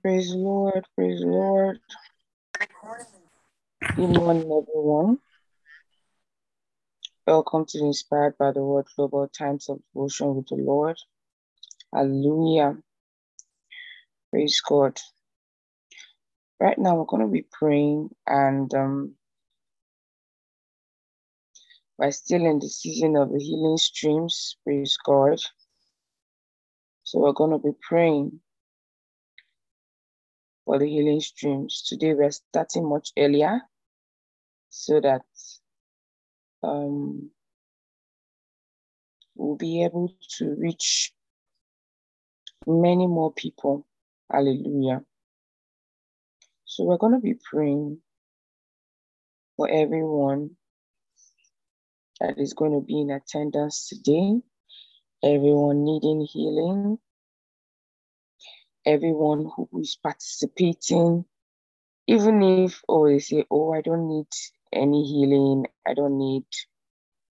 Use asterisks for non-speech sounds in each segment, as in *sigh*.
Praise the Lord, praise the Lord. Good morning, everyone. Welcome to Inspired by the Word Global Times of Devotion with the Lord. Hallelujah. Praise God. Right now, we're going to be praying, and um, we're still in the season of the healing streams. Praise God. So, we're going to be praying for the healing streams. Today, we're starting much earlier so that um, we'll be able to reach many more people. Hallelujah. So we're going to be praying for everyone that is going to be in attendance today, everyone needing healing, everyone who is participating, even if, oh, they say, oh, I don't need any healing, I don't need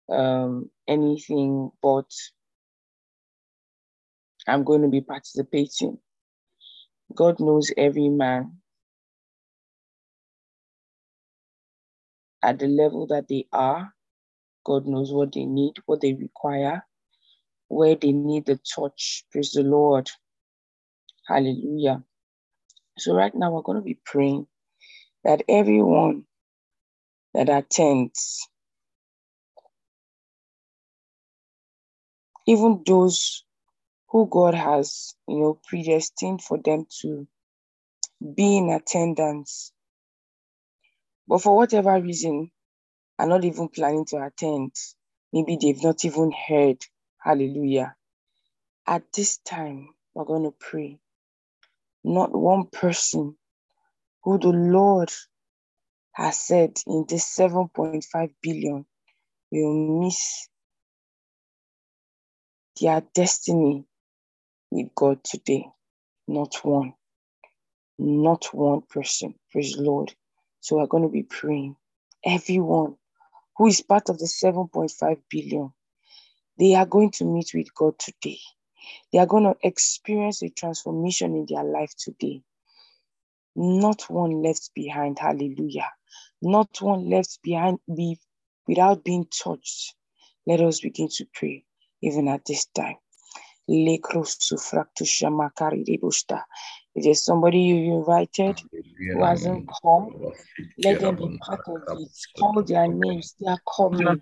um, anything, but I'm going to be participating. God knows every man at the level that they are. God knows what they need, what they require, where they need the touch. Praise the Lord. Hallelujah. So, right now, we're going to be praying that everyone that attends, even those who God has, you know, predestined for them to be in attendance, but for whatever reason, are not even planning to attend. Maybe they've not even heard. Hallelujah. At this time, we're going to pray. Not one person who the Lord has said in this 7.5 billion will miss their destiny with God today. Not one. Not one person. Praise the Lord. So we're going to be praying. Everyone who is part of the 7.5 billion, they are going to meet with God today. They are going to experience a transformation in their life today. Not one left behind. Hallelujah. Not one left behind be, without being touched. Let us begin to pray even at this time. If there's somebody you invited who hasn't come, let them be part of it. Call their names, they are coming.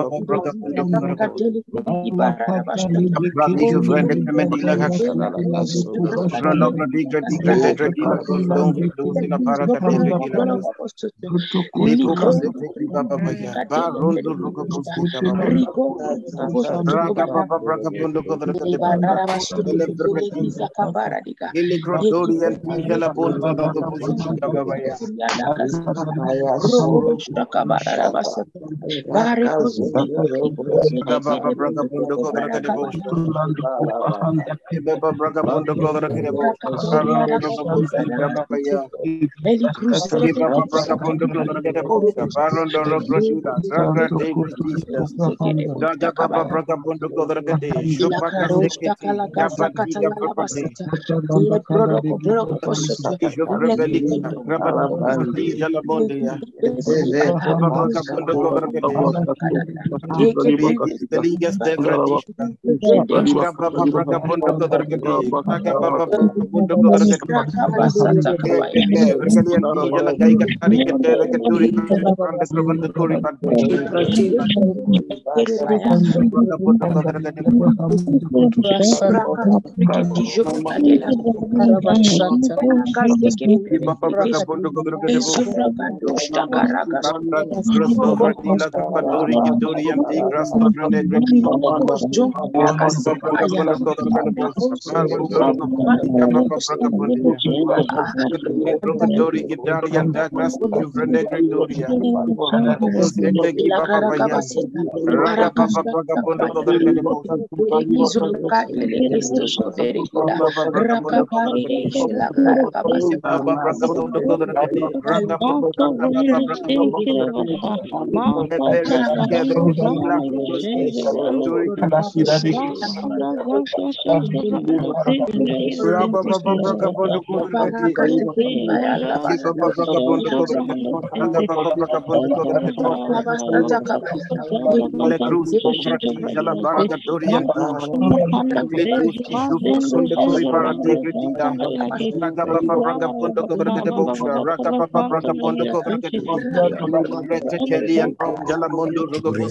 Barikos Gracias. inteligência Thank you. Parakatela brada posti raka supra tija parakatele grondo supatija gizu parakatela brodo borodo poshikiri bahaya libo do Rakondo krakatila brada bondo Eli kusto tere kisto prada kapari Baraka roste ingro kosto Parakatela grada kabasata Eli cruz bondo kobragade. The ligas de gratista. Rapa papraka bondo kobragade. Raka papa bondo kobragade. Verkalian di jala gai katari ketele keturi kande krabanda kuri kande. Raka bondo kobragade. Papa praka bondo kobragade. Grasso Vratila Kapadori Kitori and the Grasso Brande Rokatori Gitari and Dagras Juvrene Gregoria. Raga Papa Praga Pondo Rekelian Jala Mondo Rugabus Raga Papa Braga Pondo Rakati Dorian Dakas Raki Jalabanda Papa Braga Pondo Rakati Salamanda Papa Braga Pondo Rakati Kiberekete Levrekete Rakati La Dorian Dorian Papa Braga Pondo Papa Braga Pondo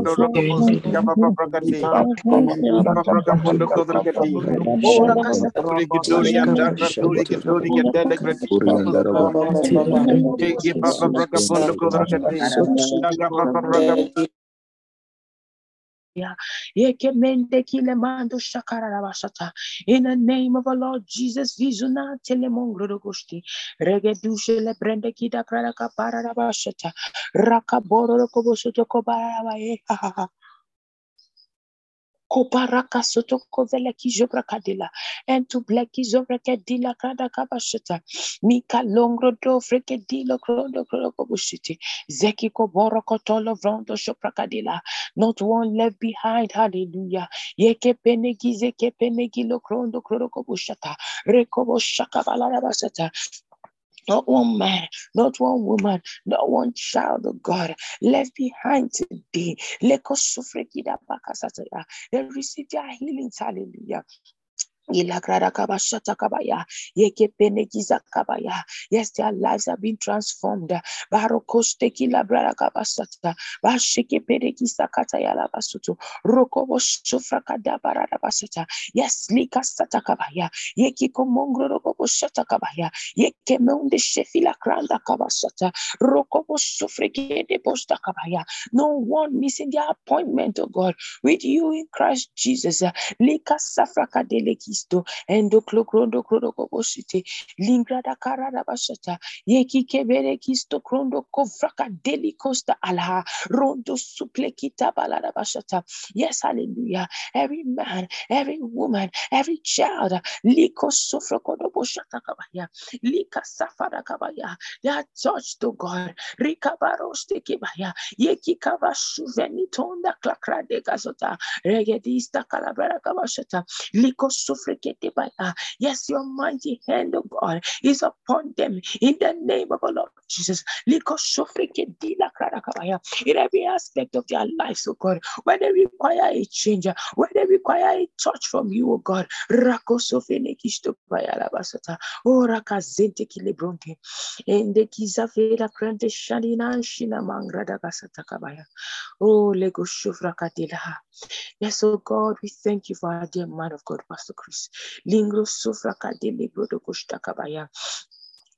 Marondo Rokobos Yababa Prakati Yababa Prakapondo Kodrakati Dorian Dara Dori Dori Delegrati Take Papa Prakapondo Kodrakati Yababa Prakati in the name of our Lord Jesus, Vizuna Telemongrodogosti, Regedushe le Brende Kida Kraka Parabashata, Rakaboro Kobosoto Kobarabae. *laughs* Koparaka soto kovele kijobra kadila and to black izobra kadila kada kabashata mika longro do freke dilo krodo kobushiti zeki koboro kotolo vrondo shopra kadila not one left behind hallelujah. Yeke penegi zeke penegi lo krondo kobushata rekobo shaka balara basata not one man, not one woman, not one child of God left behind today. Let us suffer. They receive their healing, Hallelujah. Yes, their lives have been transformed. Yes, lika sata kabaya, yeke komongro rokobo shata kabaya, yeke meunde shefila kranda kabasata, rokobo shofre kede posta kabaya. No one missing their appointment, oh God, with you in Christ Jesus. Lika safra kadelekis Kristo. Endo klokrondo krondo koboshite lingrada karada bashata. Yeki kebere kisto costa alha rondo suplekita balada bashata. Yes hallelujah. Every man every woman every child. Liko sofra kodo boshata kabaya. Lika safara kabaya. They are to oh God. Rika baroste kibaya. Yeki kabashu venitonda klakrade gazota. Regedista kalabara kabashata. Liko sofra Ah, yes, your mighty hand, of God, is upon them in the name of our Lord Jesus. In every aspect of their lives, oh God, when they require a change, ah, when they require a touch from you, oh God. Oh, shina mangrada gasata kabaya. Oh. Yes, oh God, we thank you for our dear man of God, Pastor Chris. increase. Lingro sofra kadebe brodo kushta kabaya.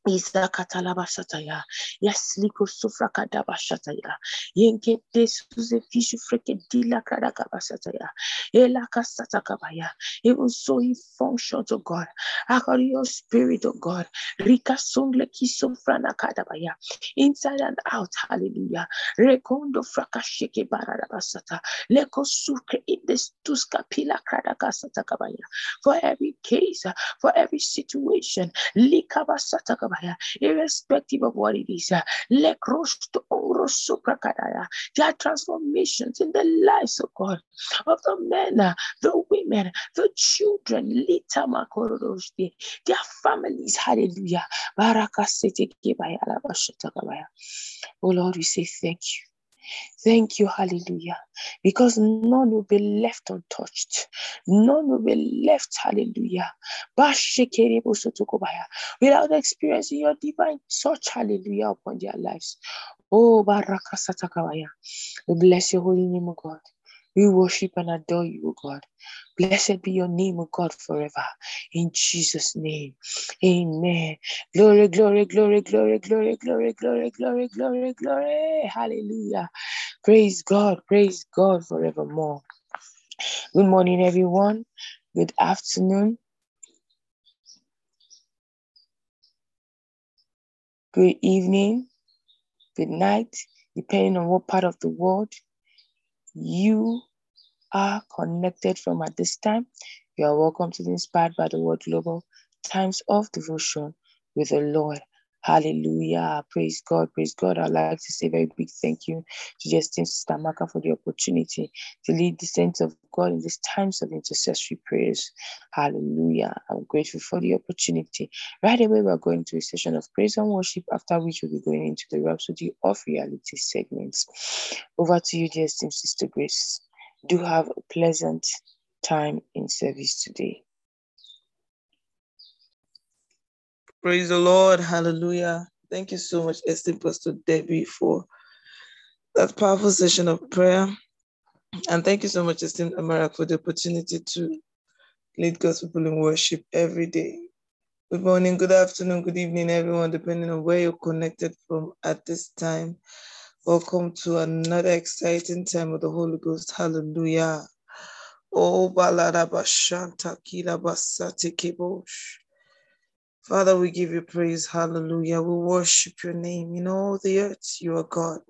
Izakatalabashataya. Yes, Liko Sufrakadabashataya. Yenke de Suze Fishu Freke. Elaka Satakabaya. Even so he functions, oh God. According your spirit, oh God. Rika Sungle Kisufrana Kadabaya. Inside and out. Hallelujah. Rekondo Frakasheke Baradabasata. Leko Suke in the Stuska Pila Kradakasatakabaya. For every case, for every situation. Likabasataka irrespective of what it is. Uh, there are transformations in the lives of God, of the men, uh, the women, the children, their families. Hallelujah. Oh Lord, we say thank you. Thank you, hallelujah. Because none will be left untouched. None will be left, hallelujah. Without experiencing your divine touch, hallelujah, upon their lives. Oh, Baraka Satakawaya. We bless your holy name, O God. We worship and adore you, O God. Blessed be your name, O God, forever. In Jesus' name. Amen. Glory, glory, glory, glory, glory, glory, glory, glory, glory, glory. Hallelujah. Praise God. Praise God forevermore. Good morning, everyone. Good afternoon. Good evening. Good night, depending on what part of the world you are connected from at this time. You are welcome to the Inspired by the Word Global Times of Devotion with the Lord. Hallelujah. Praise God. Praise God. I'd like to say a very big thank you to Justin Sister Maka for the opportunity to lead the saints of God in these times of intercessory prayers. Hallelujah. I'm grateful for the opportunity. Right away, we're going to a session of praise and worship, after which we'll be going into the Rhapsody of Reality segments. Over to you, dear Sister Grace. Do have a pleasant time in service today. Praise the Lord. Hallelujah. Thank you so much, esteemed Pastor Debbie, for that powerful session of prayer. And thank you so much, esteemed Amara, for the opportunity to lead God's people in worship every day. Good morning, good afternoon, good evening, everyone, depending on where you're connected from at this time. Welcome to another exciting time of the Holy Ghost. Hallelujah. Oh. Father, we give you praise. Hallelujah. We worship your name. In all the earth, you are God.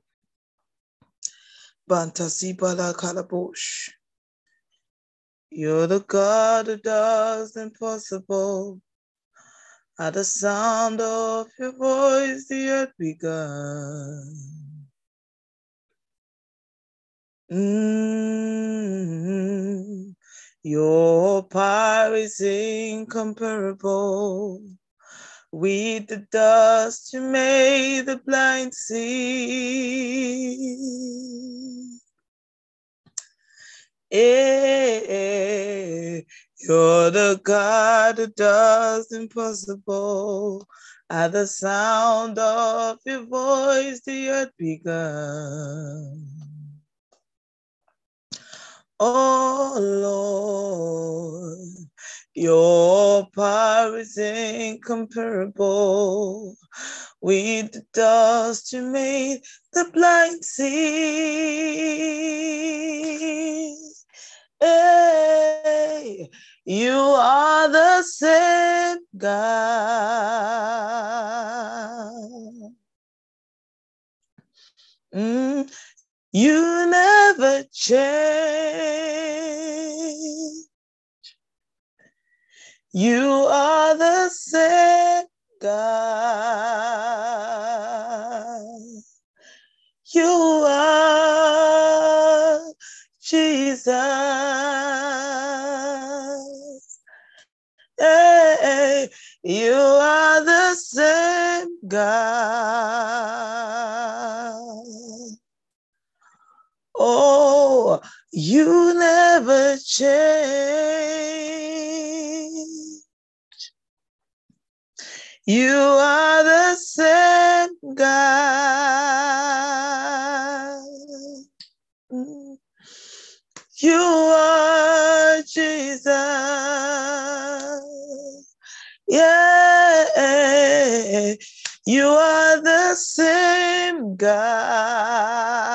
Bantazibala Kalabosh. You're the God who does the impossible. At the sound of your voice, the earth began. Mm, your power is incomparable. With the dust you made the blind see. Eh, you're the God who does impossible. At the sound of your voice, the earth began. Oh Lord, your power is incomparable. With the dust you made the blind see. Hey, you are the same God. Mm, you never change. You are the same God. You are Jesus. Hey, you are the same God. Oh, you never change. You are the same God. You are Jesus. Yeah, you are the same God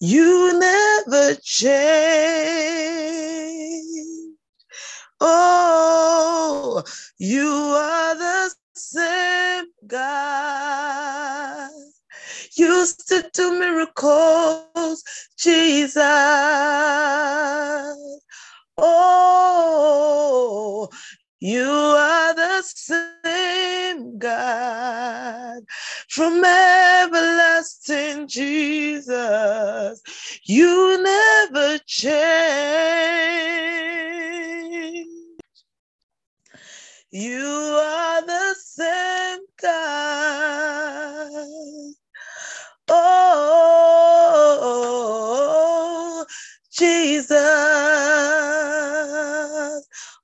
you never change. Oh, you are the same God. You still do miracles, Jesus. Oh, you are the same God from everlasting Jesus. You never change. You are the same God. Oh, Jesus.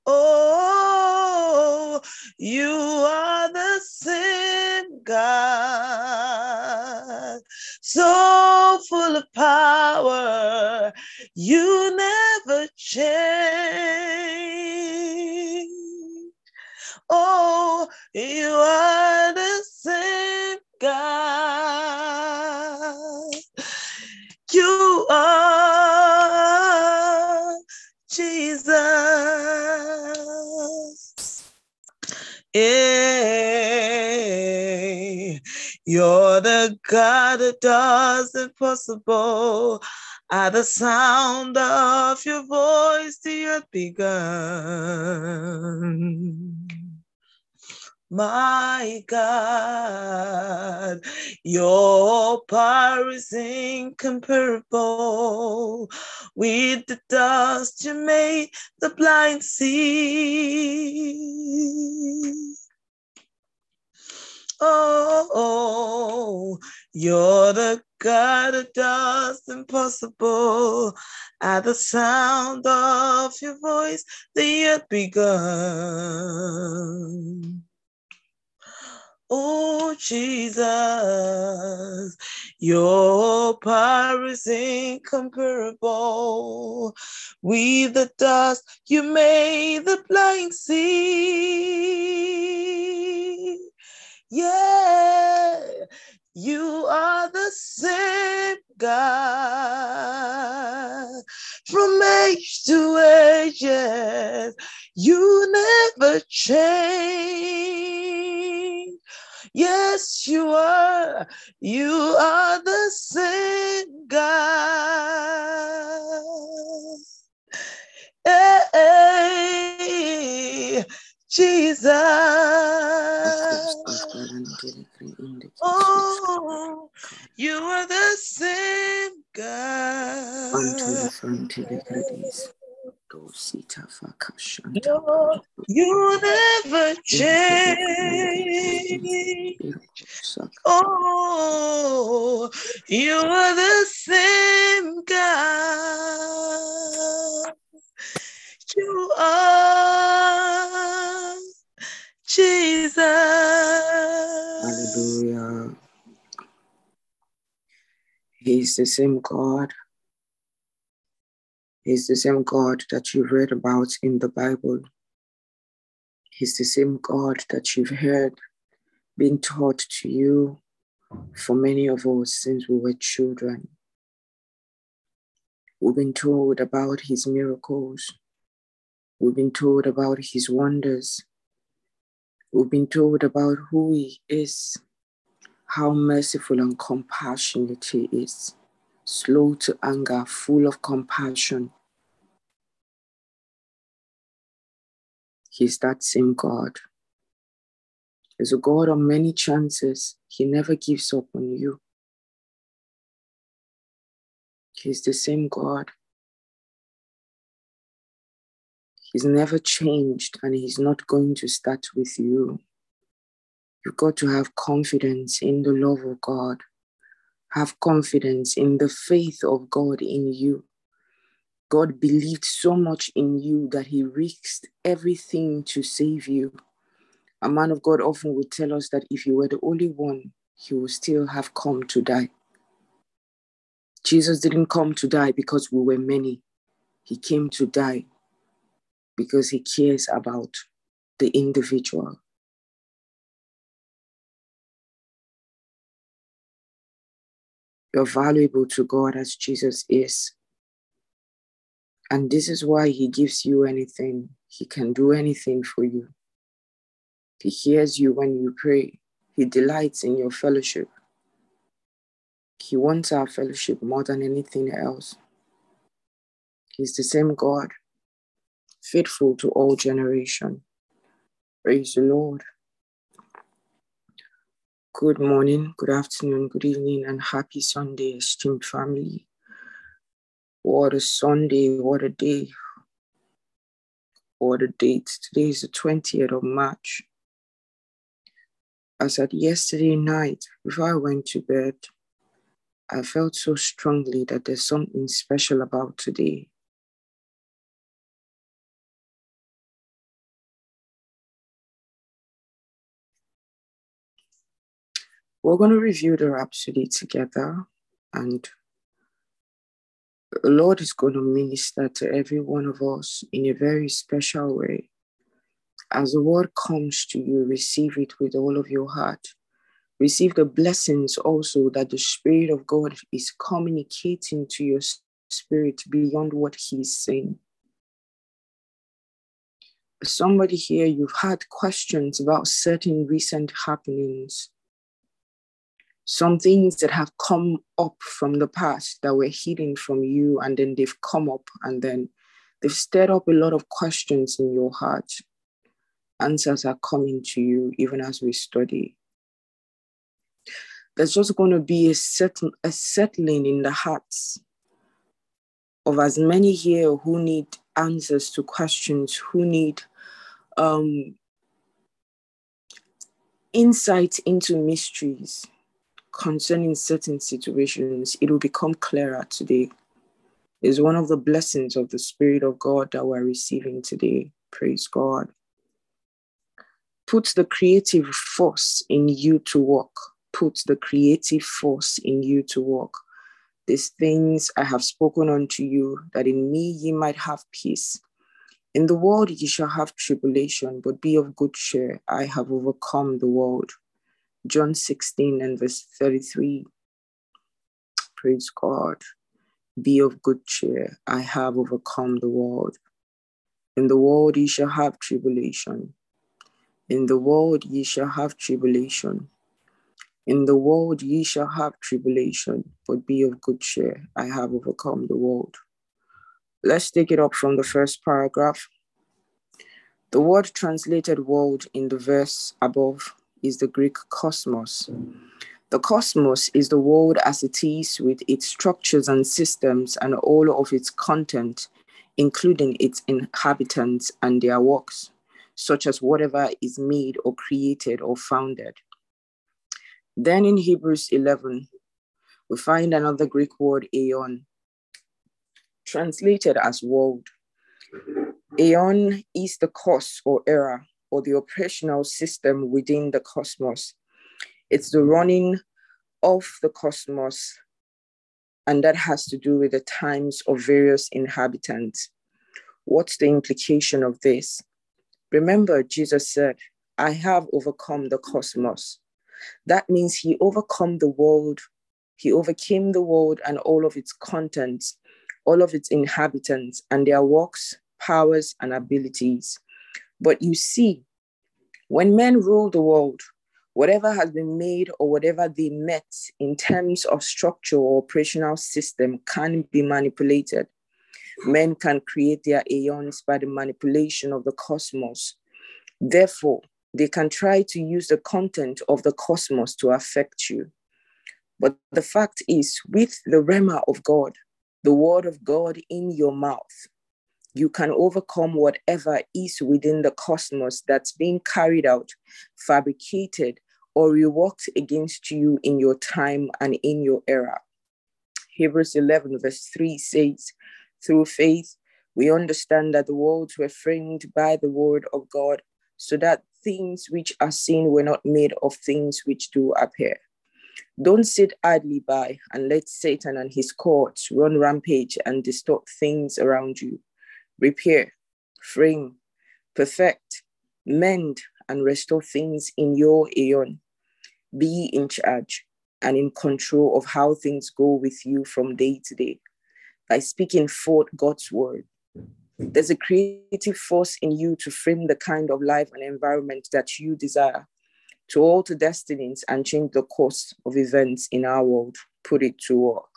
Oh, you are the same God, so full of power, you never change. Oh, you are the same God. You are Jesus. Yeah. You're the God that does the impossible. At the sound of your voice, the earth begun. My God, your power is incomparable. With the dust you made the blind see. Oh, oh, you're the God that does the impossible. At the sound of your voice, the earth begun. Oh, Jesus, your power is incomparable. With the dust, you made the blind see. Yeah, you are the same God from age to ages. You never change. Yes, you are. You are the same God. Hey, hey, Jesus. Oh, you are the same God. You never change. Oh, you are the same God. You are Jesus. Hallelujah. He's the same God. He's the same God that you've read about in the Bible. He's the same God that you've heard being taught to you for many of us since we were children. We've been told about his miracles. We've been told about his wonders. We've been told about who he is, how merciful and compassionate he is, slow to anger, full of compassion. He's that same God. He's a God of many chances. He never gives up on you. He's the same God. He's never changed and he's not going to start with you. You've got to have confidence in the love of God, have confidence in the faith of God in you. God believed so much in you that he risked everything to save you. A man of God often would tell us that if you were the only one, he would still have come to die. Jesus didn't come to die because we were many. He came to die because he cares about the individual. You're valuable to God as Jesus is. And this is why He gives you anything. He can do anything for you. He hears you when you pray. He delights in your fellowship. He wants our fellowship more than anything else. He's the same God, faithful to all generation. Praise the Lord. Good morning, good afternoon, good evening, and happy Sunday, esteemed family. What a Sunday, what a day, what a date. Today is the 20th of March. As at yesterday night, before I went to bed, I felt so strongly that there's something special about today. We're going to review the Rhapsody together, and the Lord is going to minister to every one of us in a very special way. As the word comes to you, receive it with all of your heart. Receive the blessings also that the Spirit of God is communicating to your spirit beyond what He's saying. Somebody here, you've had questions about certain recent happenings, some things that have come up from the past that were hidden from you, and then they've come up, and then they've stirred up a lot of questions in your heart answers are coming to you even as we study. There's just going to be a, settle, a settling in the hearts of as many here who need answers to questions, who need um, insight into mysteries concerning certain situations. It will become clearer today. Is one of the blessings of the Spirit of God that we're receiving today. Praise God put the creative force in you to work. Put the creative force in you to work. These things I have spoken unto you, that in me ye might have peace. In the world ye shall have tribulation, but be of good cheer. I have overcome the world. John 16 and verse 33. Praise God. Be of good cheer. I have overcome the world. In the world ye shall have tribulation, in the world ye shall have tribulation. In the world ye shall have tribulation, but be of good cheer. I have overcome the world. Let's take it up from the first paragraph. The word translated world in the verse above is the Greek cosmos. The cosmos is the world as it is with its structures and systems and all of its content, including its inhabitants and their works such as whatever is made or created or founded. Then in Hebrews 11, we find another Greek word, aeon, translated as world. Aeon is the cause or era or the operational system within the cosmos. It's the running of the cosmos, and that has to do with the times of various inhabitants. What's the implication of this? Remember, Jesus said, I have overcome the cosmos. That means he overcome the world. He overcame the world and all of its contents, all of its inhabitants and their works, powers, and abilities. But you see, when men rule the world, whatever has been made or whatever they met in terms of structure or operational system can be manipulated. Men can create their aeons by the manipulation of the cosmos. Therefore, they can try to use the content of the cosmos to affect you. But the fact is, with the Rhema of God, the word of God in your mouth, you can overcome whatever is within the cosmos that's being carried out, fabricated, or reworked against you in your time and in your era. Hebrews 11, verse 3 says, through faith, we understand that the worlds were framed by the word of God, so that things which are seen were not made of things which do appear. Don't sit idly by and let Satan and his courts run rampage and distort things around you. Repair, frame, perfect, mend, and restore things in your aeon. Be in charge. and in control of how things go with you from day to day by speaking forth God's word. There's a creative force in you to frame the kind of life and environment that you desire, to alter destinies and change the course of events in our world. Put it to work.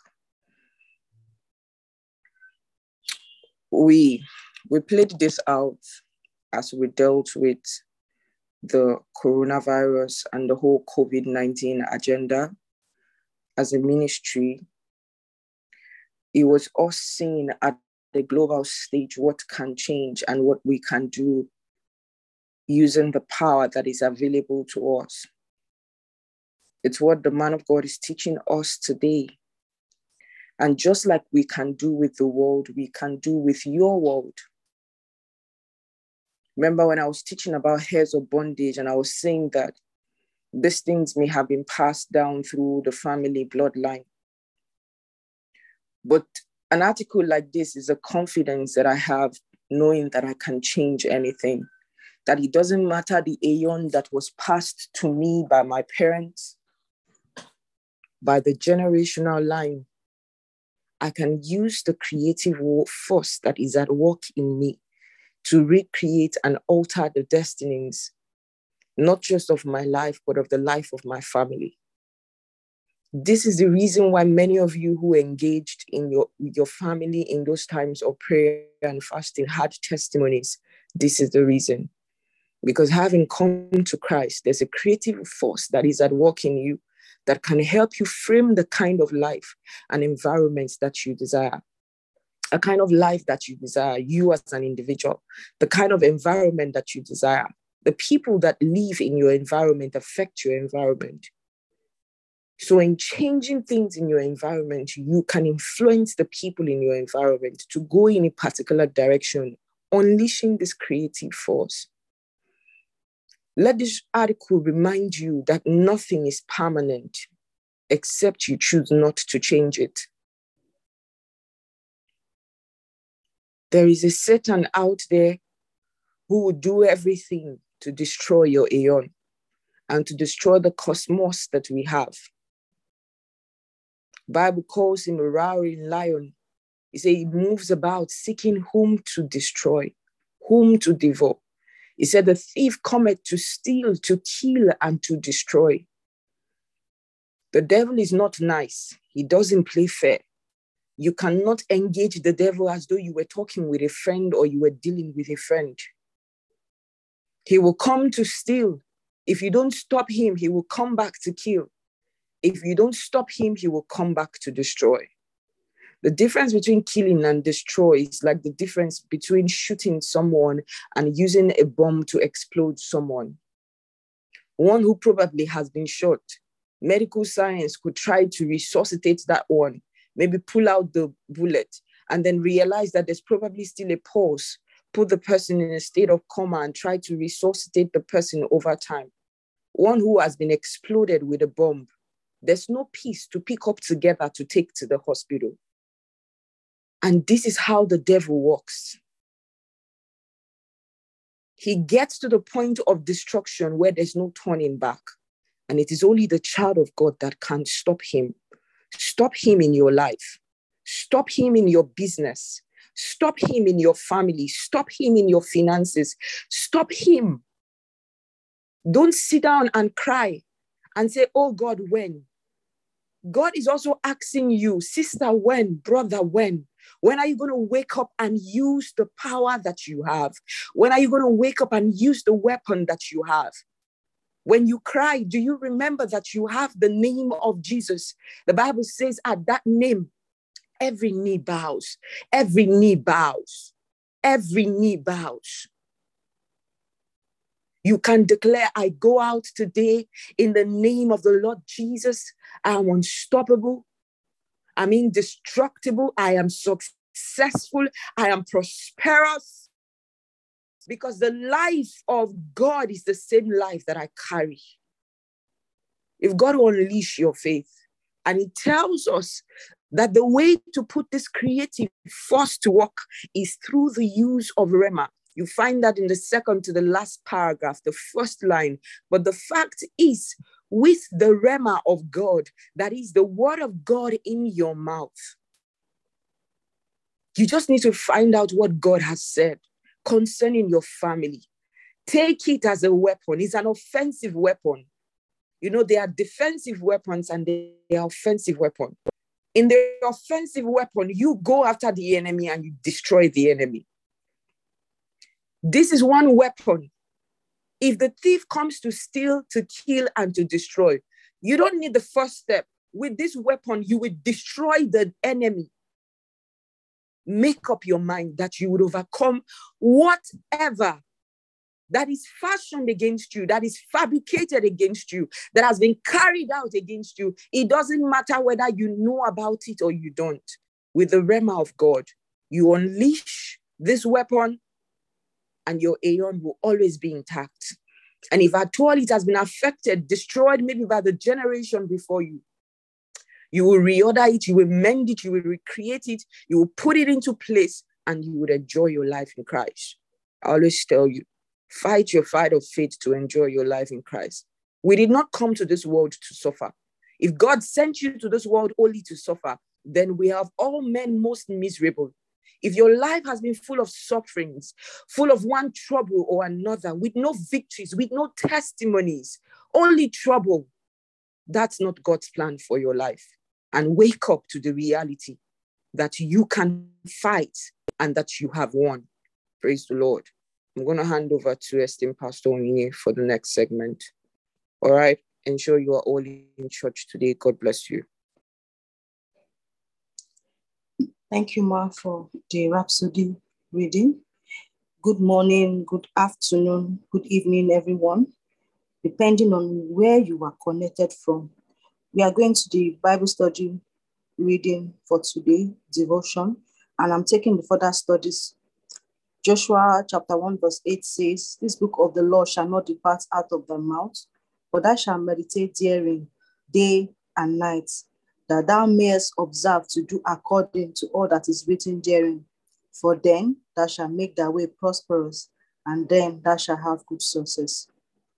We we played this out as we dealt with the coronavirus and the whole COVID 19 agenda as a ministry. It was us seeing at the global stage what can change and what we can do using the power that is available to us. It's what the man of God is teaching us today. And just like we can do with the world, we can do with your world. Remember when I was teaching about hairs of bondage, and I was saying that these things may have been passed down through the family bloodline. But an article like this is a confidence that I have knowing that I can change anything, that it doesn't matter the aeon that was passed to me by my parents, by the generational line. I can use the creative force that is at work in me to recreate and alter the destinies, not just of my life, but of the life of my family. This is the reason why many of you who engaged in your, your family in those times of prayer and fasting had testimonies. This is the reason. Because having come to Christ, there's a creative force that is at work in you that can help you frame the kind of life and environment that you desire a kind of life that you desire, you as an individual, the kind of environment that you desire. The people that live in your environment affect your environment. So, in changing things in your environment, you can influence the people in your environment to go in a particular direction, unleashing this creative force. Let this article remind you that nothing is permanent except you choose not to change it. There is a Satan out there who will do everything to destroy your aeon and to destroy the cosmos that we have. Bible calls him a roaring lion. He said he moves about seeking whom to destroy, whom to devour. He said the thief cometh to steal, to kill, and to destroy. The devil is not nice. He doesn't play fair. You cannot engage the devil as though you were talking with a friend or you were dealing with a friend. He will come to steal. If you don't stop him, he will come back to kill. If you don't stop him, he will come back to destroy. The difference between killing and destroy is like the difference between shooting someone and using a bomb to explode someone. One who probably has been shot, medical science could try to resuscitate that one maybe pull out the bullet and then realize that there's probably still a pulse, put the person in a state of coma and try to resuscitate the person over time. One who has been exploded with a bomb, there's no piece to pick up together to take to the hospital. And this is how the devil works. He gets to the point of destruction where there's no turning back. And it is only the child of God that can stop him Stop him in your life. Stop him in your business. Stop him in your family. Stop him in your finances. Stop him. Don't sit down and cry and say, Oh God, when? God is also asking you, sister, when, brother, when? When are you going to wake up and use the power that you have? When are you going to wake up and use the weapon that you have? When you cry, do you remember that you have the name of Jesus? The Bible says, at that name, every knee bows, every knee bows, every knee bows. You can declare, I go out today in the name of the Lord Jesus. I am unstoppable. I'm indestructible. I am successful. I am prosperous because the life of God is the same life that I carry. If God will unleash your faith, and He tells us that the way to put this creative force to work is through the use of Rhema. You find that in the second to the last paragraph, the first line. But the fact is, with the Rhema of God, that is the word of God in your mouth. You just need to find out what God has said concerning your family. Take it as a weapon. It's an offensive weapon. You know, they are defensive weapons and they are offensive weapons. In the offensive weapon, you go after the enemy and you destroy the enemy. This is one weapon. If the thief comes to steal, to kill, and to destroy, you don't need the first step. With this weapon, you will destroy the enemy. Make up your mind that you would overcome whatever that is fashioned against you, that is fabricated against you, that has been carried out against you. It doesn't matter whether you know about it or you don't. With the Rhema of God, you unleash this weapon and your aeon will always be intact. And if at all it has been affected, destroyed maybe by the generation before you, you will reorder it, you will mend it, you will recreate it, you will put it into place, and you would enjoy your life in Christ. I always tell you, fight your fight of faith to enjoy your life in Christ. We did not come to this world to suffer. If God sent you to this world only to suffer, then we have all men most miserable. If your life has been full of sufferings, full of one trouble or another, with no victories, with no testimonies, only trouble, that's not God's plan for your life. And wake up to the reality that you can fight and that you have won. Praise the Lord. I'm going to hand over to esteemed Pastor Onyinye for the next segment. All right. Ensure you are all in church today. God bless you. Thank you, Ma, for the Rhapsody reading. Good morning, good afternoon, good evening, everyone, depending on where you are connected from. We are going to the Bible study reading for today, devotion, and I'm taking the further studies. Joshua chapter 1, verse 8 says, This book of the law shall not depart out of thy mouth, but thou shalt meditate therein day and night, that thou mayest observe to do according to all that is written therein. For then thou shalt make thy way prosperous, and then thou shalt have good success.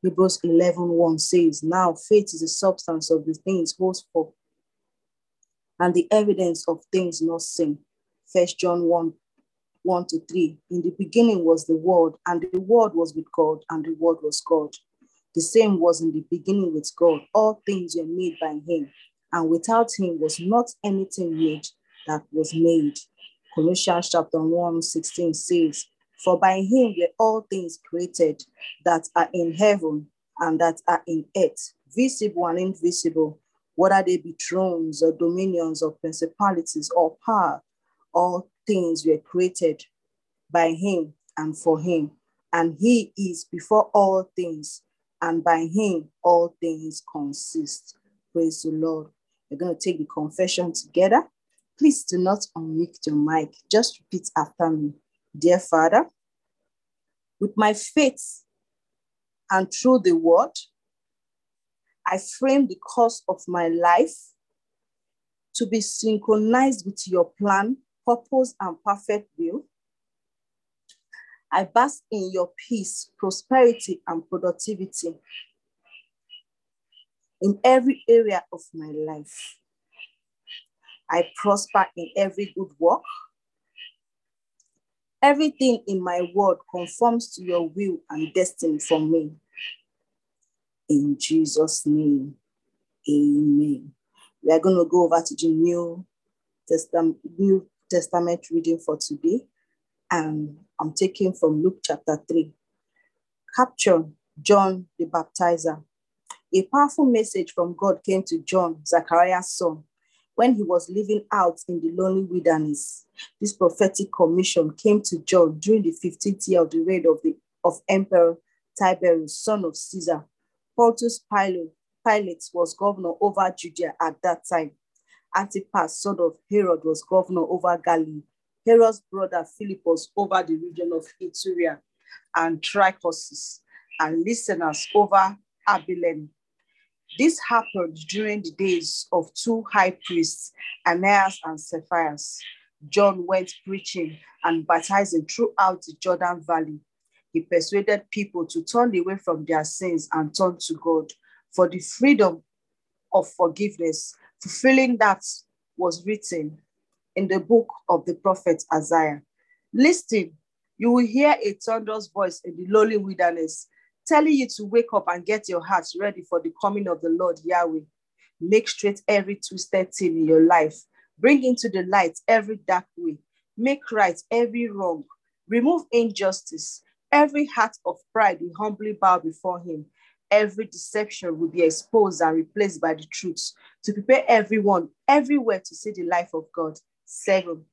Hebrews 11 1 says, Now faith is the substance of the things hoped for, and the evidence of things not seen. First John 1 1 to 3. In the beginning was the Word, and the Word was with God, and the Word was God. The same was in the beginning with God. All things were made by him, and without him was not anything made that was made. Colossians chapter 1, 16 says, For by him were all things created that are in heaven and that are in earth, visible and invisible, whether they be thrones or dominions or principalities or power, all things were created by him and for him. And he is before all things, and by him all things consist. Praise the Lord. We're going to take the confession together. Please do not unmute your mic. Just repeat after me. Dear Father, with my faith and through the word, I frame the course of my life to be synchronized with your plan, purpose, and perfect will. I bask in your peace, prosperity, and productivity in every area of my life. I prosper in every good work. Everything in my world conforms to your will and destiny for me. In Jesus' name, amen. We are going to go over to the New Testament, New Testament reading for today. And I'm taking from Luke chapter 3. Capture John the Baptizer. A powerful message from God came to John, Zachariah's son, when he was living out in the lonely wilderness. This prophetic commission came to John during the 15th year of the reign of, the, of Emperor Tiberius, son of Caesar. Pontius Pilate, Pilate was governor over Judea at that time. Antipas, son of Herod, was governor over Galilee. Herod's brother Philip was over the region of Iturea and Trachonitis, and Lysanias over Abilene. This happened during the days of two high priests, Ananias and Sapphira. John went preaching and baptizing throughout the Jordan Valley. He persuaded people to turn away from their sins and turn to God for the freedom of forgiveness, fulfilling that was written in the book of the prophet Isaiah. Listen, you will hear a thunderous voice in the lonely wilderness, telling you to wake up and get your hearts ready for the coming of the Lord Yahweh. Make straight every twisted thing in your life. Bring into the light every dark way. Make right every wrong. Remove injustice. Every heart of pride will humbly bow before him. Every deception will be exposed and replaced by the truth to prepare everyone everywhere to see the life of God. Seven,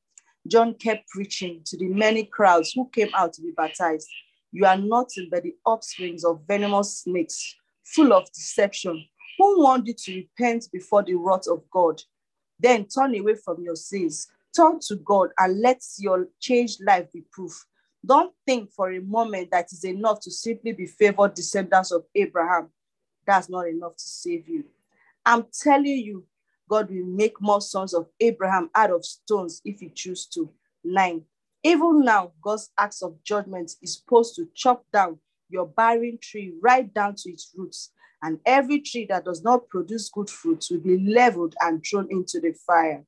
John kept preaching to the many crowds who came out to be baptized. You are nothing but the offsprings of venomous snakes, full of deception. Who warned you to repent before the wrath of God? Then turn away from your sins, turn to God, and let your changed life be proof. Don't think for a moment that is enough to simply be favored descendants of Abraham. That's not enough to save you. I'm telling you, God will make more sons of Abraham out of stones if he chooses to. Nine. Even now, God's acts of judgment is supposed to chop down your barren tree right down to its roots. And every tree that does not produce good fruits will be leveled and thrown into the fire.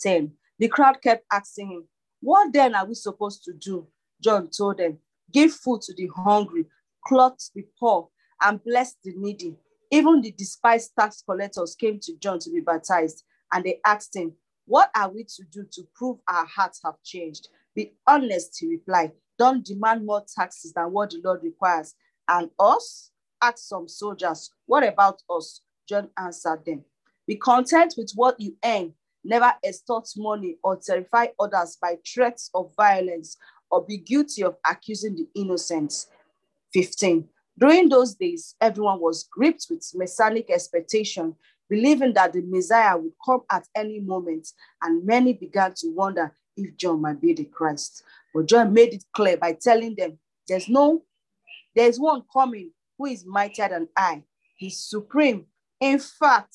10. The crowd kept asking him, What then are we supposed to do? John told them, Give food to the hungry, clothe the poor, and bless the needy. Even the despised tax collectors came to John to be baptized, and they asked him, What are we to do to prove our hearts have changed? Be honest, he replied. Don't demand more taxes than what the Lord requires. And us? Asked some soldiers. What about us? John answered them. Be content with what you earn. Never extort money or terrify others by threats of violence or be guilty of accusing the innocent. 15. During those days, everyone was gripped with messianic expectation, believing that the Messiah would come at any moment, and many began to wonder if John might be the Christ. But John made it clear by telling them, There's no, there's one coming who is mightier than I. He's supreme. In fact,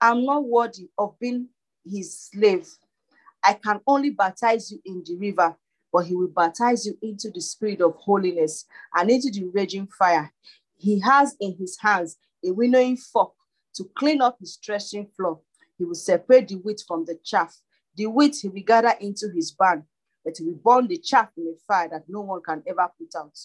I'm not worthy of being his slave. I can only baptize you in the river, but he will baptize you into the spirit of holiness and into the raging fire. He has in his hands a winnowing fork to clean up his threshing floor. He will separate the wheat from the chaff. The wheat he will gather into his barn, but he will burn the chaff in a fire that no one can ever put out.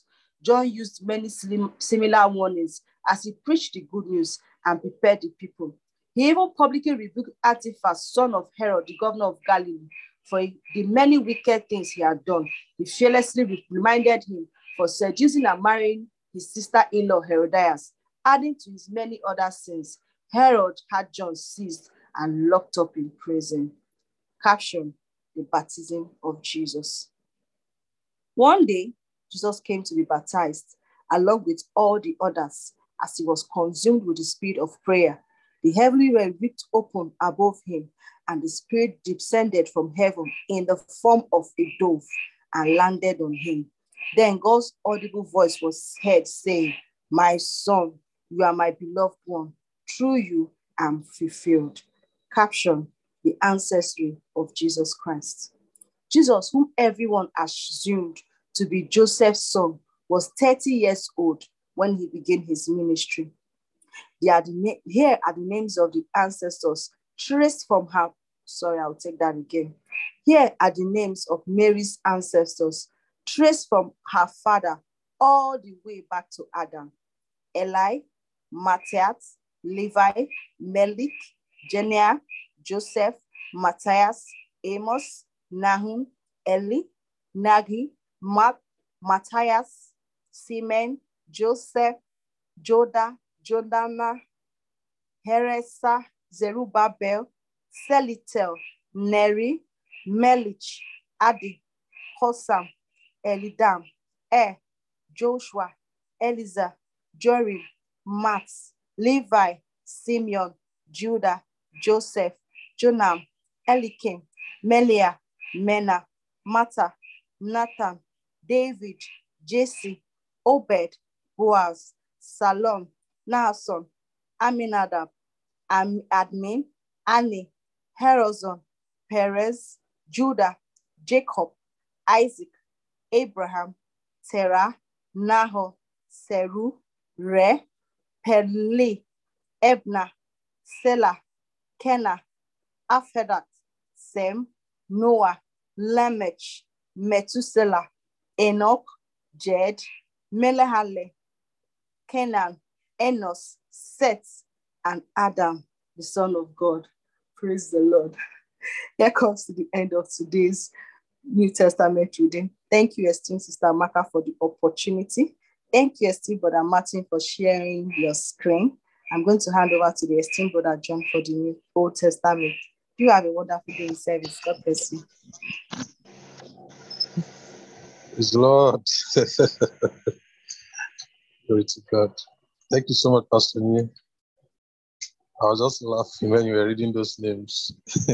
John used many similar warnings as he preached the good news and prepared the people. He even publicly rebuked Antipas, son of Herod, the governor of Galilee, for the many wicked things he had done. He fearlessly reminded him for seducing and marrying his sister-in-law Herodias, adding to his many other sins. Herod had John seized and locked up in prison. Caption, the baptism of Jesus. One day, Jesus came to be baptized along with all the others as he was consumed with the spirit of prayer. The heavenly realm ripped open above him, and the Spirit descended from heaven in the form of a dove and landed on him. Then God's audible voice was heard saying, My son, you are my beloved one. Through you, I'm fulfilled. Caption The ancestry of Jesus Christ. Jesus, whom everyone assumed to be Joseph's son, was 30 years old when he began his ministry. Here are the names of the ancestors traced from her Sorry, I'll take that again. Here are the names of Mary's ancestors, traced from her father all the way back to Adam. Eli, Matthias, Levi, Melik, Jenia, Joseph, Matthias, Amos, Nahum, Eli, Nagi, Mark, Matthias, Simon, Joseph, Joda, Jodana, Heresa, Zerubbabel, Shealtiel, Neri, Melich, Adi, Hosam, Elidam, Er, Joshua, Eliezer, Jorim, Max, Levi, Simeon, Judah, Joseph, Jonam, Eliakim, Melia, Mena, Mata, Nathan, David, Jesse, Obed, Boaz, Salom, Nahshon, Aminadab, Admin, Annie, Herazon, Perez, Judah, Jacob, Isaac, Abraham, Terah, Nahor, Serug, Re, Perli, Ebna, Sela, Kena, Afedat, Sem, Noah, Lamech, Methuselah, Enoch, Jed, Melehale, Kenan, Enos, Seth, and Adam, the Son of God. Praise the Lord. *laughs* Here comes to the end of today's New Testament reading. Thank you, esteemed Sister Maka, for the opportunity. Thank you, esteemed Brother Martin, for sharing your screen. I'm going to hand over to the esteemed Brother John for the New Old Testament. You have a wonderful day in service. God bless you. Praise Lord. *laughs* Glory to God. Thank you so much, Pastor Nii. I was just laughing when you were reading those names. *laughs*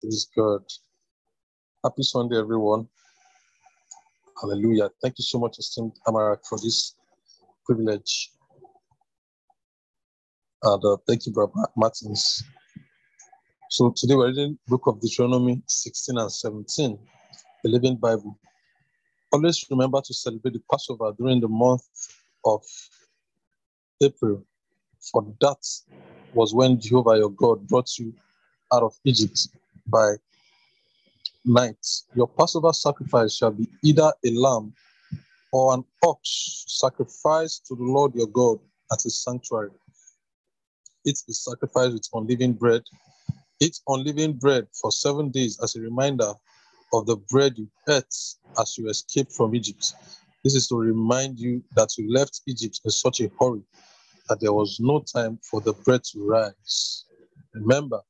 Praise God. Happy Sunday, everyone. Hallelujah. Thank you so much, esteemed Amarak, for this privilege. And uh, thank you, Brother Martins. So today we're reading book of Deuteronomy 16 and 17, the Living Bible. Always remember to celebrate the Passover during the month of April, for that was when Jehovah your God brought you out of Egypt by night. Your Passover sacrifice shall be either a lamb or an ox sacrificed to the Lord your God at his sanctuary. Eat the sacrifice with unleavened bread. Eat unleavened bread for seven days as a reminder of the bread you ate as you escaped from Egypt. This is to remind you that you left Egypt in such a hurry that there was no time for the bread to rise. Remember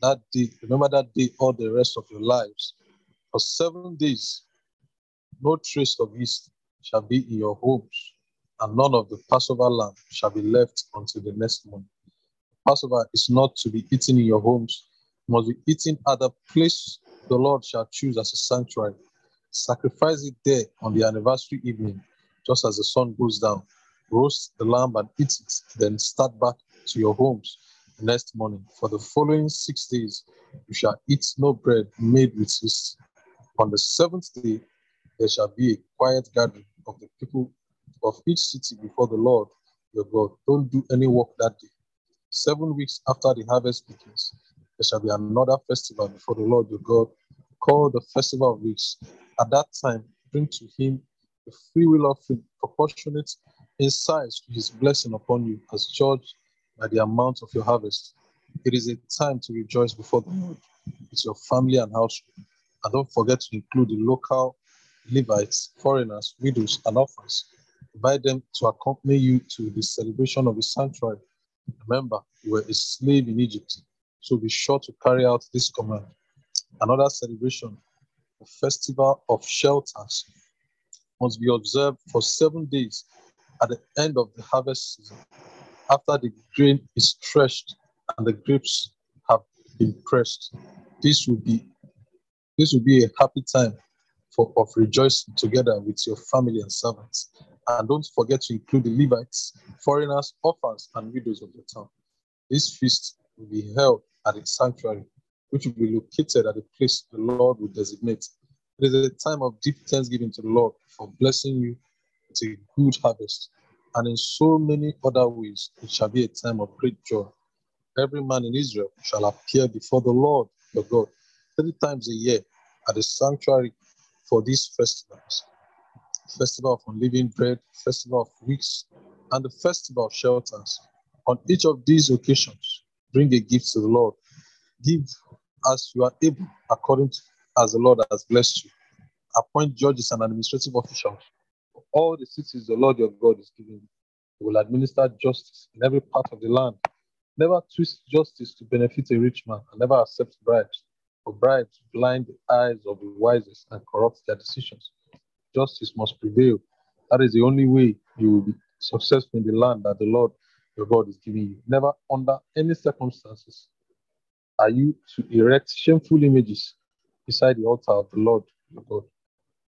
that day, remember that day all the rest of your lives. For seven days, no trace of yeast shall be in your homes, and none of the Passover lamb shall be left until the next month. Passover is not to be eaten in your homes, it must be eaten at the place the Lord shall choose as a sanctuary. Sacrifice it there on the anniversary evening, just as the sun goes down. Roast the lamb and eat it, then start back to your homes the next morning. For the following six days, you shall eat no bread made with yeast. On the seventh day, there shall be a quiet gathering of the people of each city before the Lord your God. Don't do any work that day. Seven weeks after the harvest begins, there shall be another festival before the Lord your God, called the Festival of Weeks. At that time, bring to him a free will offering proportionate in size to his blessing upon you, as judged by the amount of your harvest. It is a time to rejoice before the Lord with your family and household. And don't forget to include the local Levites, foreigners, widows, and orphans. Invite them to accompany you to the celebration of the sanctuary. Remember, you were a slave in Egypt, so be sure to carry out this command. Another celebration, the festival of shelters, must be observed for seven days at the end of the harvest season, after the grain is threshed and the grapes have been pressed. This will be this will be a happy time for of rejoicing together with your family and servants. And don't forget to include the Levites, foreigners, orphans, and widows of the town. This feast will be held at a sanctuary, which will be located at a place the Lord will designate. It is a time of deep thanksgiving to the Lord for blessing you with a good harvest. And in so many other ways, it shall be a time of great joy. Every man in Israel shall appear before the Lord your God three times a year at the sanctuary for these festivals festival of unleavened bread, festival of weeks, and the festival of shelters. On each of these occasions, bring a gift to the Lord. Give as you are able, according to as the Lord has blessed you. Appoint judges and administrative officials all the cities the Lord your God is giving you. Will administer justice in every part of the land. Never twist justice to benefit a rich man, and never accept bribes. For bribes blind the eyes of the wisest and corrupt their decisions justice must prevail. That is the only way you will be successful in the land that the Lord your God is giving you. Never under any circumstances are you to erect shameful images beside the altar of the Lord your God,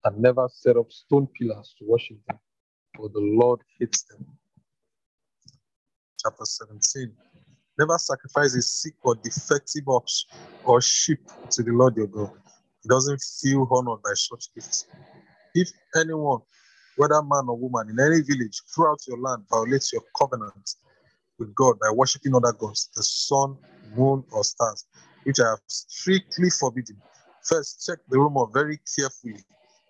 and never set up stone pillars to worship them, for the Lord hates them. Chapter 17. Never sacrifice a sick or defective ox or sheep to the Lord your God. He doesn't feel honored by such gifts. If anyone whether man or woman, in any village throughout your land violates your covenant with God by worshiping other gods, the sun, moon, or stars, which I have strictly forbidden. First, check the rumor very carefully.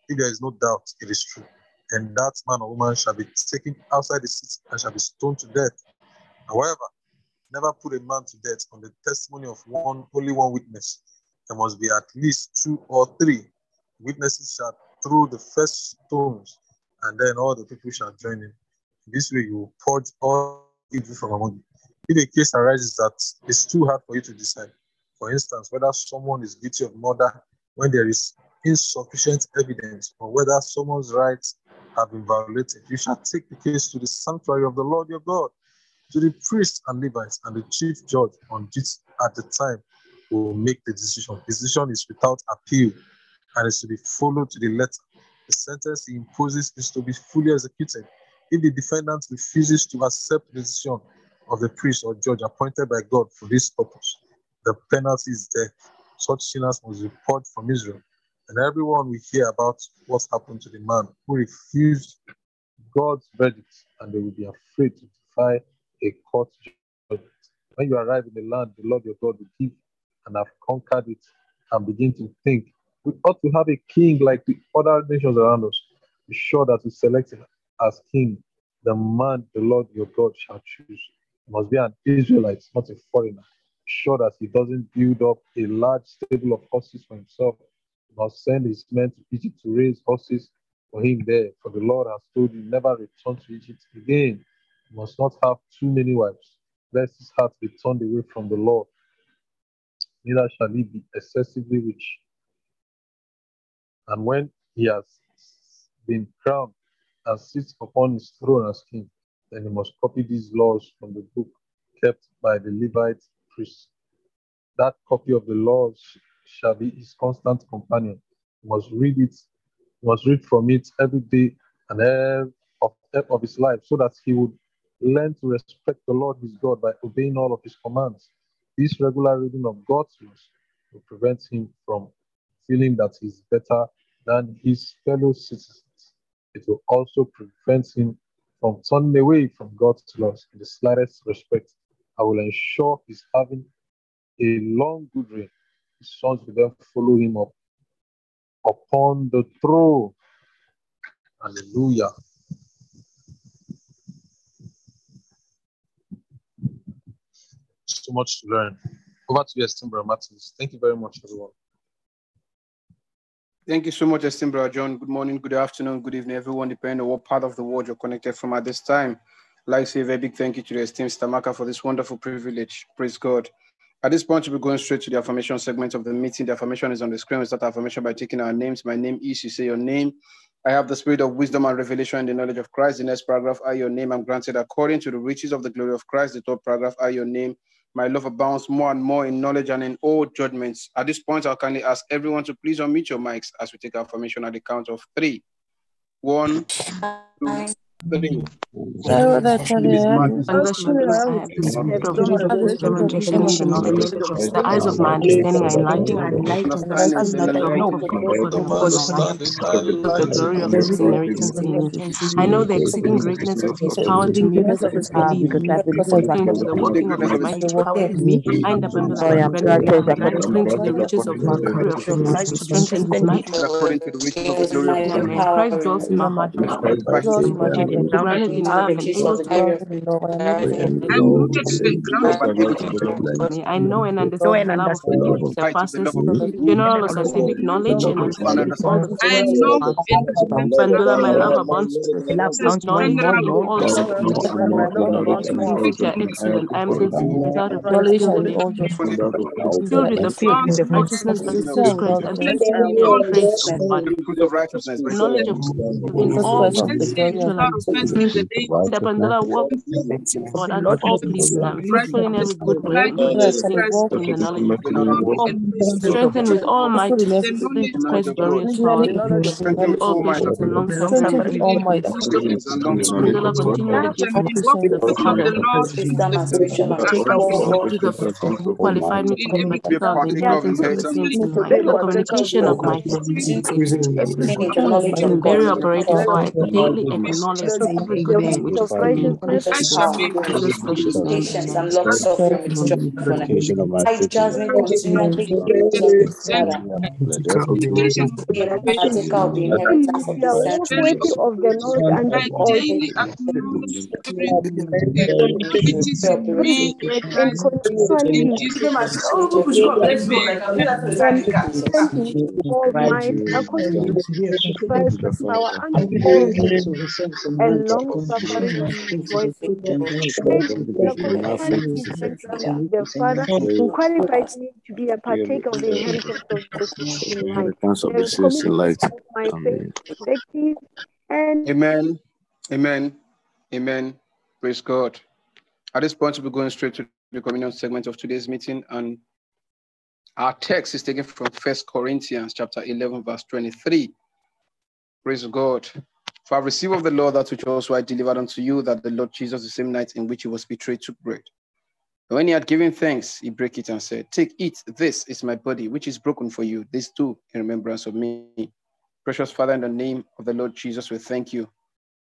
If there is no doubt it is true, and that man or woman shall be taken outside the city and shall be stoned to death. However, never put a man to death on the testimony of one only one witness. There must be at least two or three witnesses shall throw the first stones, and then all the people shall join in. This way, you will purge all evil from among you. If a case arises that it's too hard for you to decide, for instance, whether someone is guilty of murder when there is insufficient evidence, or whether someone's rights have been violated, you shall take the case to the sanctuary of the Lord your God, to the priests and Levites, and the chief judge on duty at the time will make the decision. The decision is without appeal and is to be followed to the letter. The sentence he imposes is to be fully executed. If the defendant refuses to accept the decision of the priest or judge appointed by God for this purpose, the penalty is death. Such sinners must report from Israel, and everyone will hear about what happened to the man who refused God's verdict, and they will be afraid to defy a court judgment. When you arrive in the land the Lord your God will give and have conquered it, and begin to think, we ought to have a king like the other nations around us. Be sure that we select him as king, the man the Lord your God shall choose. He must be an Israelite, not a foreigner. Be sure that he doesn't build up a large stable of horses for himself. He must send his men to Egypt to raise horses for him there. For the Lord has told you, never return to Egypt again. Must not have too many wives, lest his heart be turned away from the Lord. Neither shall he be excessively rich. And when he has been crowned and sits upon his throne as king, then he must copy these laws from the book kept by the Levite priests. That copy of the laws shall be his constant companion. He must read it, must read from it every day and every of, of his life, so that he would learn to respect the Lord his God by obeying all of his commands. This regular reading of God's laws will prevent him from feeling that he's better than his fellow citizens. It will also prevent him from turning away from God's laws in the slightest respect. I will ensure he's having a long, good reign. His sons will then follow him up upon the throne. Hallelujah. So much to learn. Over to you, Esteem Martins. Thank you very much, everyone. Thank you so much, brother John. Good morning, good afternoon, good evening, everyone, depending on what part of the world you're connected from at this time. I'd like to say a very big thank you to the esteemed Stamaka for this wonderful privilege. Praise God. At this point, we'll be going straight to the affirmation segment of the meeting. The affirmation is on the screen. We start affirmation by taking our names. My name is, you say your name. I have the spirit of wisdom and revelation and the knowledge of Christ. The next paragraph, I, your name, I'm granted according to the riches of the glory of Christ. The third paragraph, I, your name, my love abounds more and more in knowledge and in all judgments. At this point, I'll kindly ask everyone to please unmute your mics as we take our formation at the count of three. One, two, The eyes of my understanding are enlightened, the glory of his inheritance in me. I know the exceeding greatness of his power me because of his belief, according to the working of his mighty power in me, and upon the according to the riches of the glory of Christ to strengthen his might. Christ dwells in my heart, grounded in love and able to I know and understand the love of God which surpasses general or scientific knowledge and understanding all the things of God. Pandora, my love abounds with knowledge in all things which are excellent. I am sincere without a knowledge filled with the fear of righteousness and Christ and thanksgiving and praise of God. Knowledge of in all spiritual and Wind up under the walk, Lord, and all pleasing and fruitful in every good work, in the knowledge of God. With all might, spirit of Christ's glorious power, with all patience and long suffering. Mandela continually give me the Father, who qualified me to be partaker of the inheritance of the saints in light, the communication of my faith, in very operating for daily acknowledge every good thing which is in me, in Christ Jesus' precious name. patience and long suffering with joyfulness. I Jasmine continually Father. Partaker of the inheritance of the saints. worthy of the Lord and of all and continually all according to Christ power and all and long suffering rejoicing. The Father who qualified me to be a partaker of the inheritance of the saints in light. My faith, and Amen. Amen. Amen. Praise God. At this point, we're going straight to the communion segment of today's meeting, and our text is taken from First Corinthians chapter 11, verse 23. Praise God. For I received of the Lord that which also I delivered unto you, that the Lord Jesus, the same night in which he was betrayed, took bread. And when he had given thanks, he broke it and said, Take, eat, this is my body, which is broken for you. This too in remembrance of me. Precious Father, in the name of the Lord Jesus, we thank you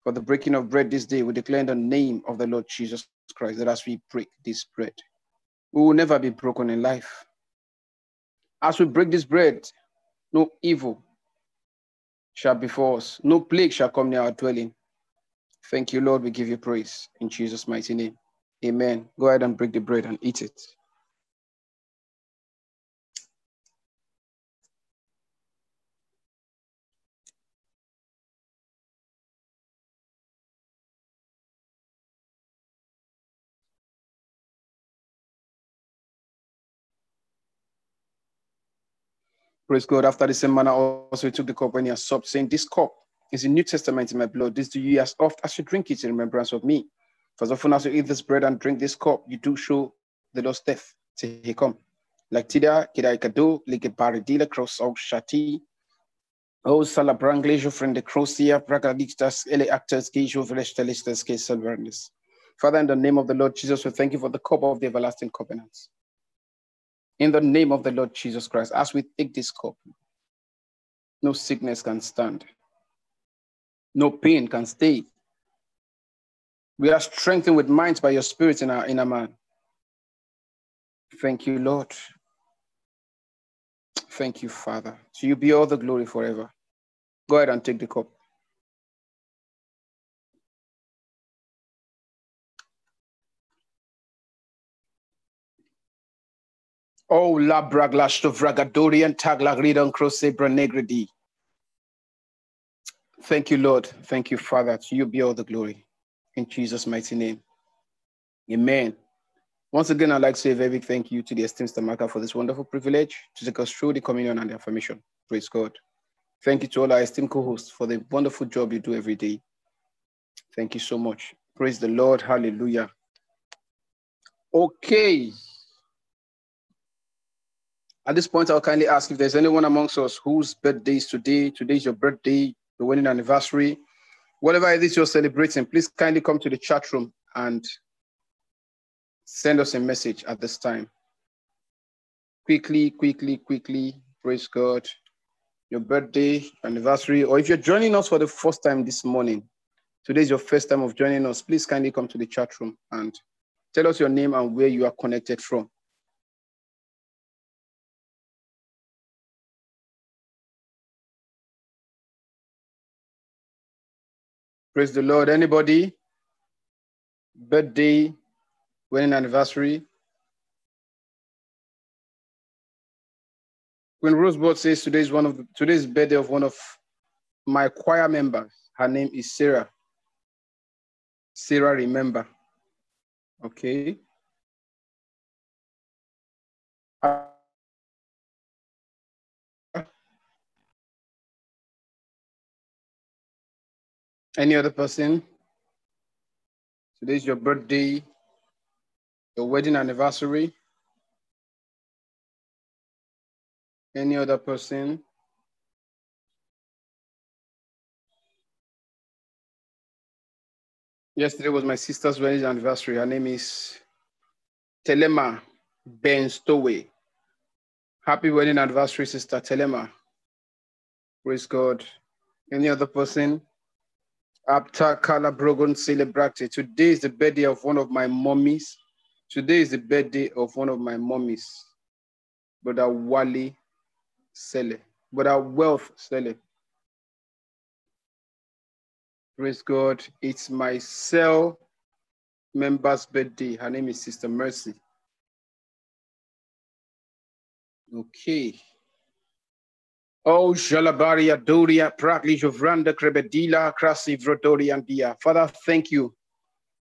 for the breaking of bread this day. We declare in the name of the Lord Jesus Christ that as we break this bread, we will never be broken in life. As we break this bread, no evil shall befall us, no plague shall come near our dwelling. Thank you, Lord. We give you praise in Jesus' mighty name. Amen. Go ahead and break the bread and eat it. Praise God. After the same manner, also he took the cup when he had supped, saying, This cup is the New Testament in my blood. This do you as oft as you drink it in remembrance of me. For as often as you eat this bread and drink this cup, you do show the Lord's death till he come. Like tida, kida ikado, like paradila cross of shati. Oh, o salabrangle, friend the cross crossia, pragadictas, ele actors, gejo velestelistas, ke salvernis. Father, in the name of the Lord Jesus, we thank you for the cup of the everlasting covenants. In the name of the Lord Jesus Christ, as we take this cup, no sickness can stand, no pain can stay. We are strengthened with minds by your spirit in our inner man. Thank you, Lord. Thank you, Father. To you be all the glory forever. Go ahead and take the cup. Oh, la braglash vragadorian taglagridan crosse branegredi. Thank you, Lord. Thank you, Father. To you be all the glory. In Jesus' mighty name. Amen. Once again, I'd like to say a very big thank you to the esteemed Stamaka for this wonderful privilege to take us through the communion and the affirmation. Praise God. Thank you to all our esteemed co-hosts for the wonderful job you do every day. Thank you so much. Praise the Lord. Hallelujah. Okay. At this point, I'll kindly ask if there's anyone amongst us whose birthday is today. Today is your birthday, the wedding anniversary. Whatever it is you're celebrating, please kindly come to the chat room and send us a message at this time. Quickly, quickly, quickly. Praise God. Your birthday, anniversary, or if you're joining us for the first time this morning, today is your first time of joining us, please kindly come to the chat room and tell us your name and where you are connected from. Praise the Lord. Anybody? Birthday, wedding anniversary? When Rosebud says today is one of the, today's birthday of one of my choir members, her name is Sarah. Sarah, remember. Okay. Any other person? Today is your birthday, your wedding anniversary. Any other person? Yesterday was my sister's wedding anniversary. Her name is Telema Ben Stowey. Happy wedding anniversary, Sister Telema. Praise God. Any other person? Apta Brogon Celebrate. Today is the birthday of one of my mummies. Today is the birthday of one of my mummies, Brother Wally Sele, Brother Wealth Sele. Praise God. It's my cell member's birthday. Her name is Sister Mercy. Okay. Oh, Jalabaria Doria, Pratli Jovranda Krebedila, Krasi Vrodoriandia. Father, thank you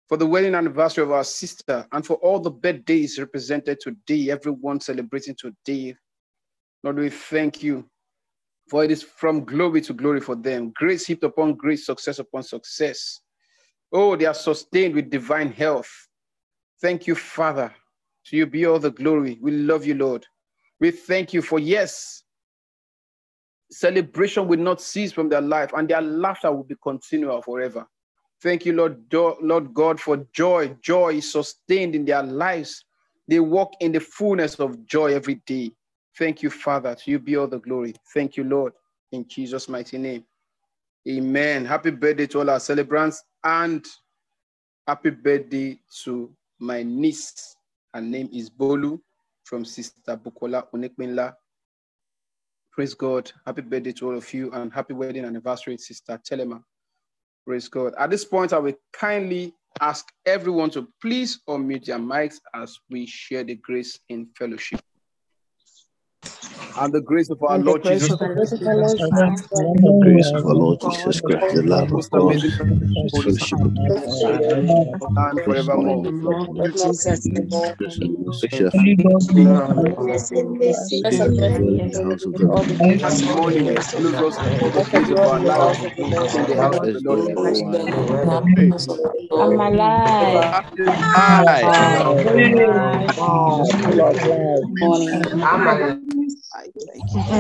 for the wedding anniversary of our sister and for all the birthdays represented today, everyone celebrating today. Lord, we thank you for it is from glory to glory for them. Grace heaped upon grace, success upon success. Oh, they are sustained with divine health. Thank you, Father. To you be all the glory. We love you, Lord. We thank you for yes, celebration will not cease from their life and their laughter will be continual forever. Thank you, Lord, Lord God, for joy. Joy is sustained in their lives. They walk in the fullness of joy every day. Thank you, Father. To you be all the glory. Thank you, Lord, in Jesus' mighty name. Amen. Happy birthday to all our celebrants and happy birthday to my niece. Her name is Bolu from Sister Bukola Onekminla Praise God. Happy birthday to all of you and happy wedding anniversary, Sister Telema. Praise God. At this point, I will kindly ask everyone to please unmute their mics as we share the grace in fellowship. And the grace of our Lord Jesus Christ, the grace of our Lord Jesus Christ, the love of God, the fellowship of the and forevermore. the house of the Lord. And morning close us all the days of our lives in the house of the Lord. I'm alive. Hi. Morning. I'm alive. Like. Mm-hmm. thank you.